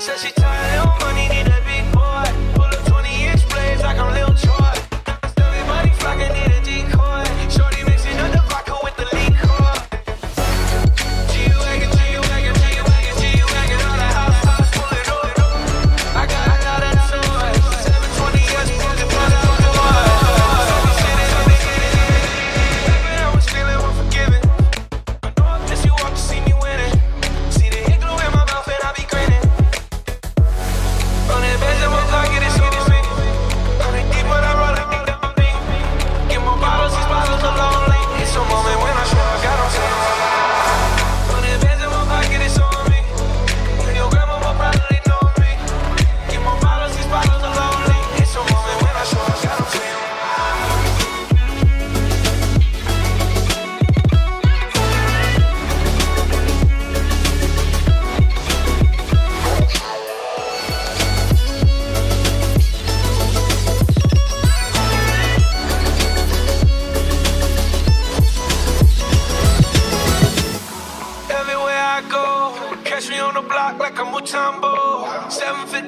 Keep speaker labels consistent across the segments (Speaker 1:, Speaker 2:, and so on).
Speaker 1: Says she tired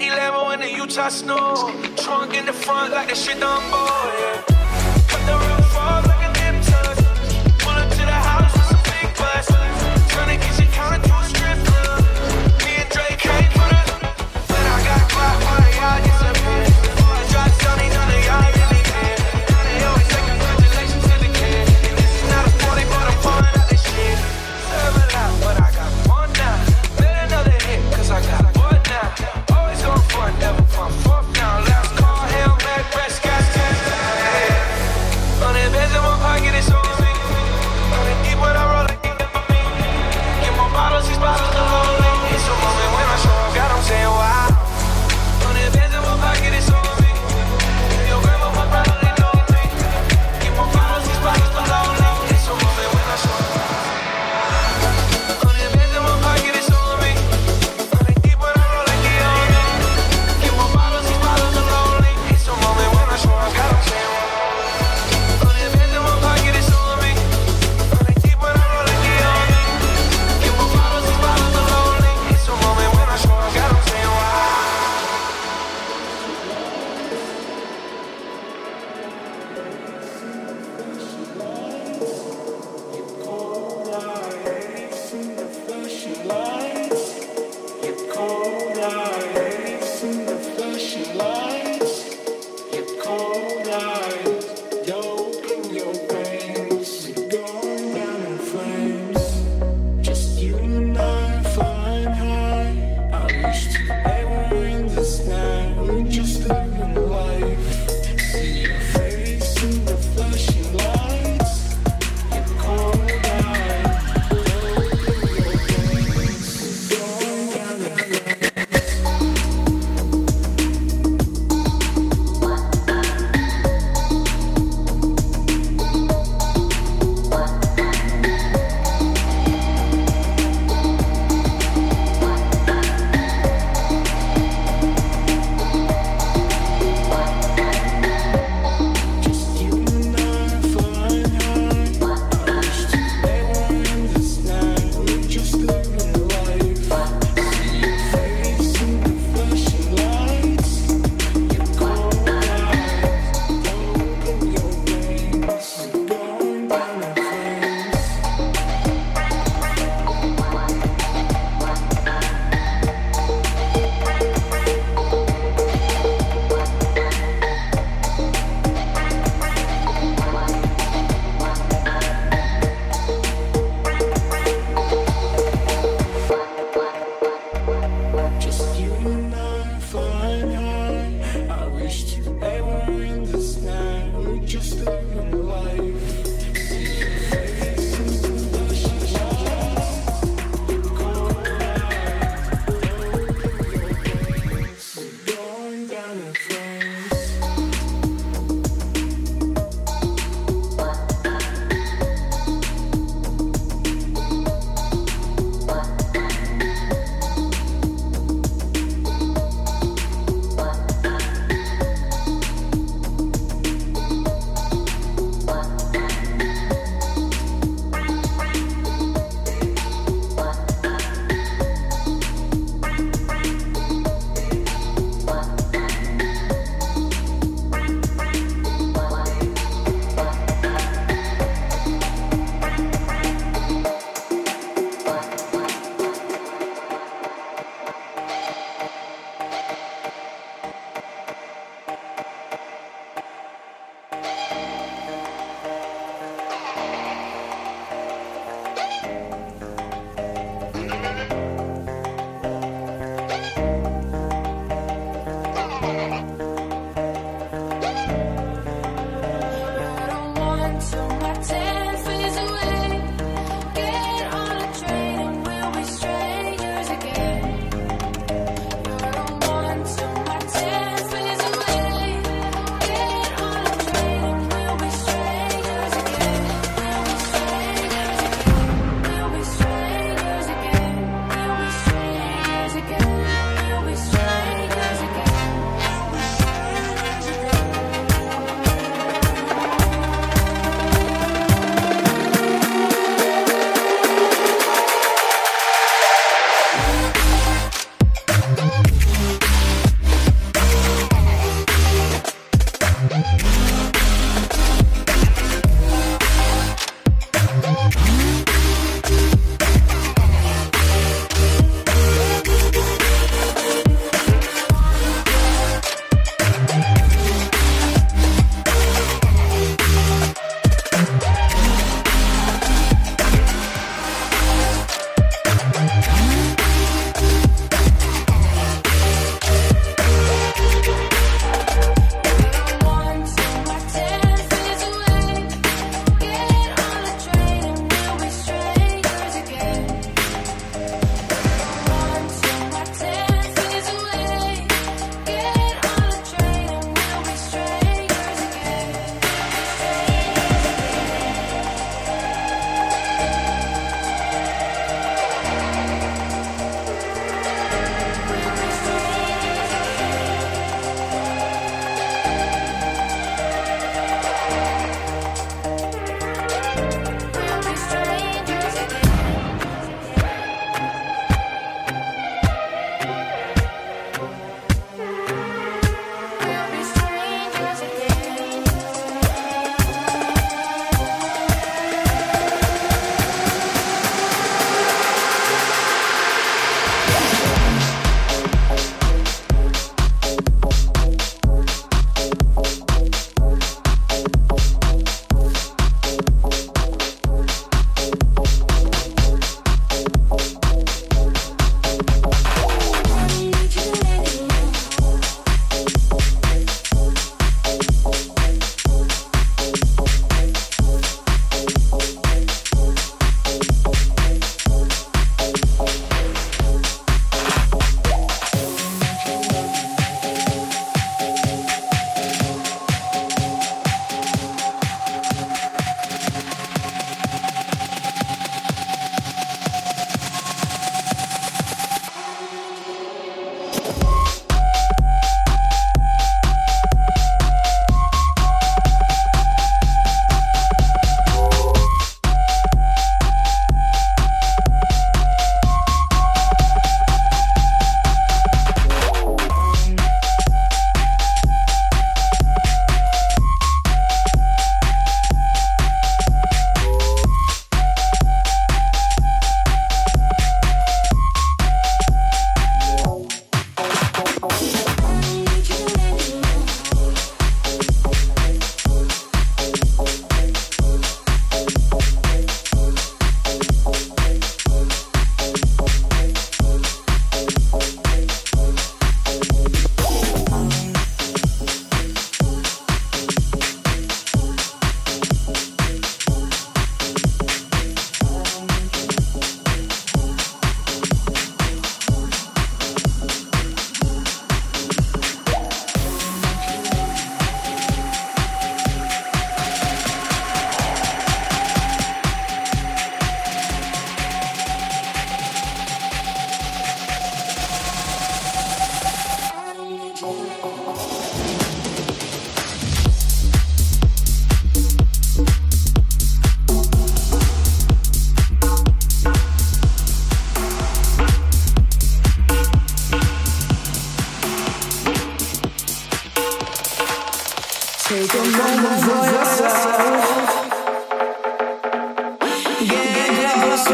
Speaker 1: 11 in the Utah snow. Trunk in the front like the shit done boy. Yeah.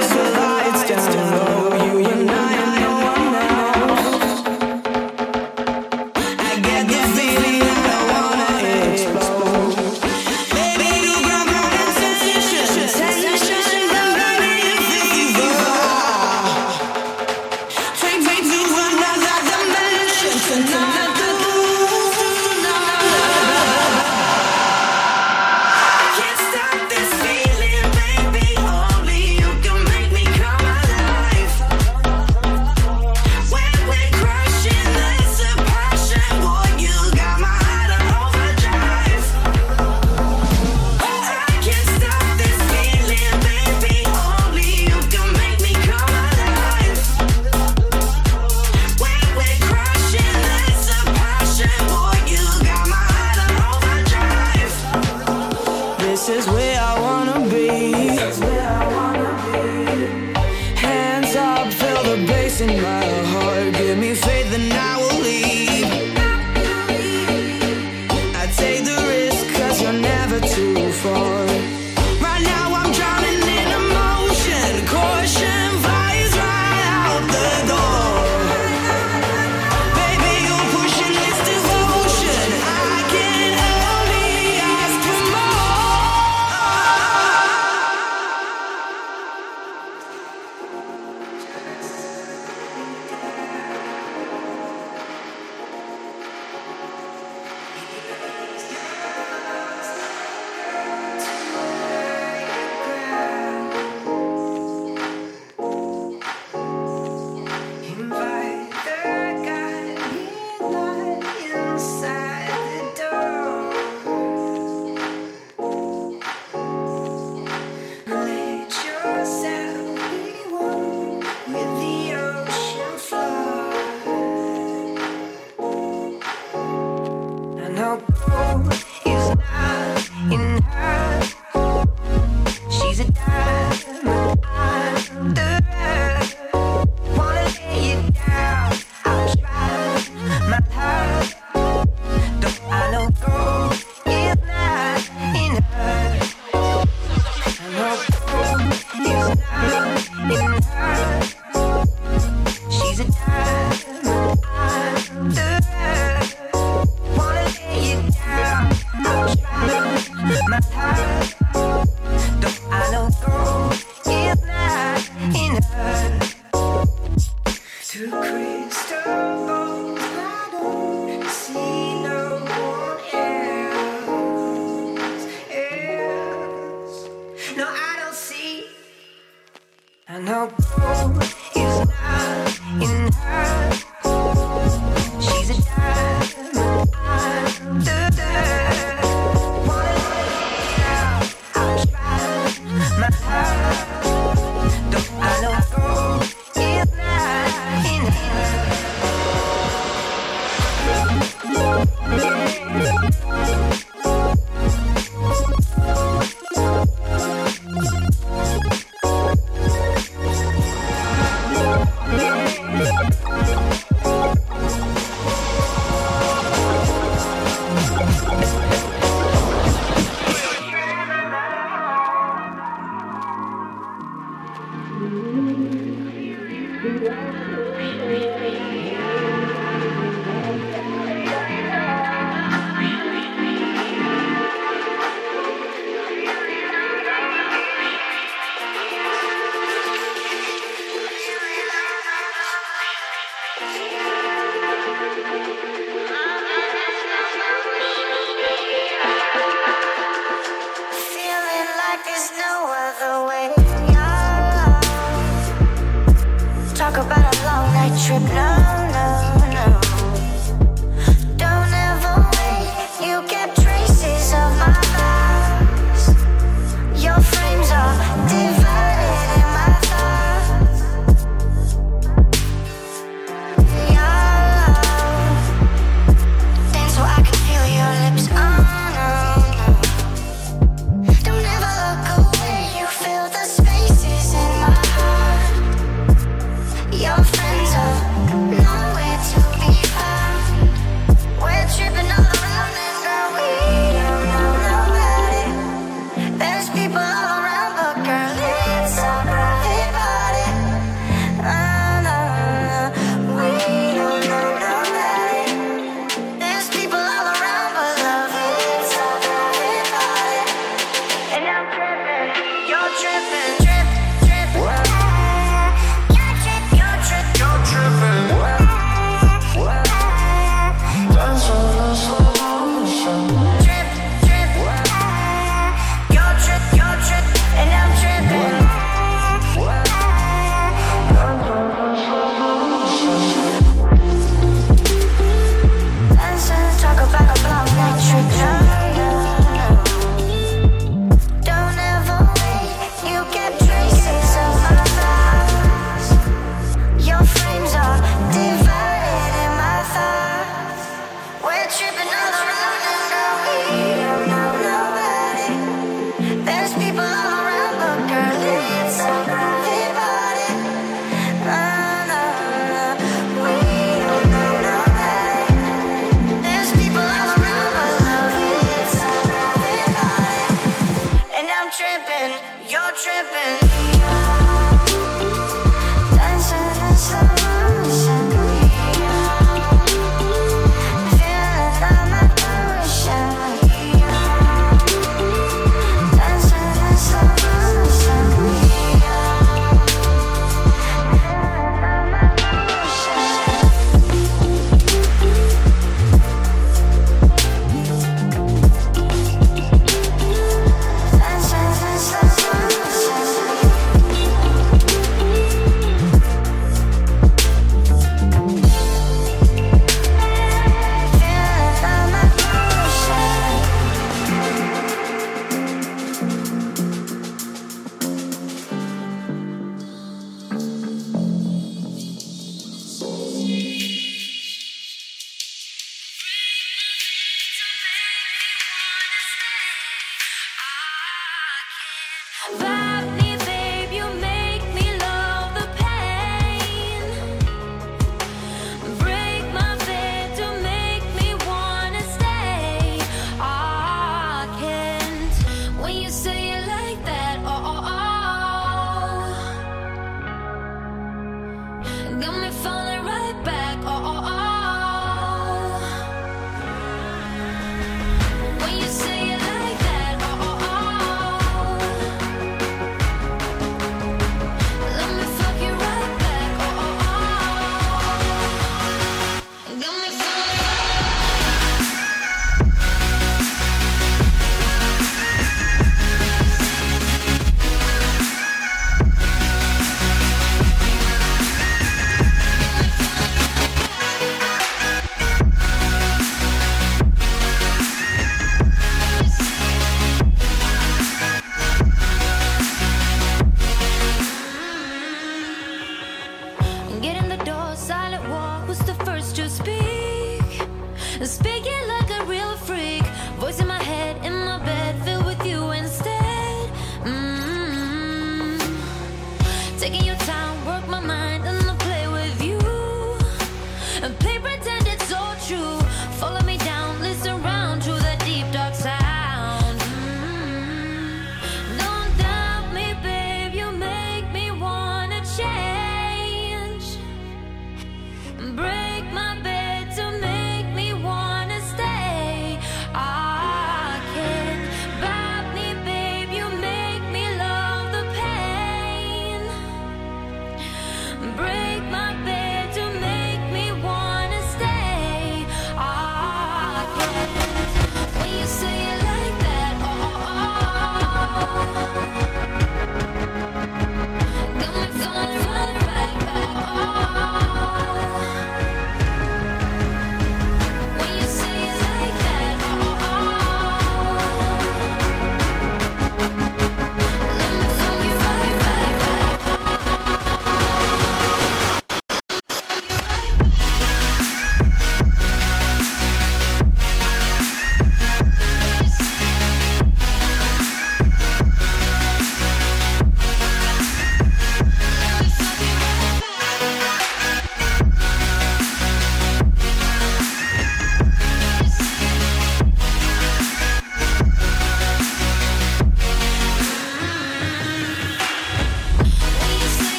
Speaker 1: always will.
Speaker 2: Your friends are
Speaker 3: you're driven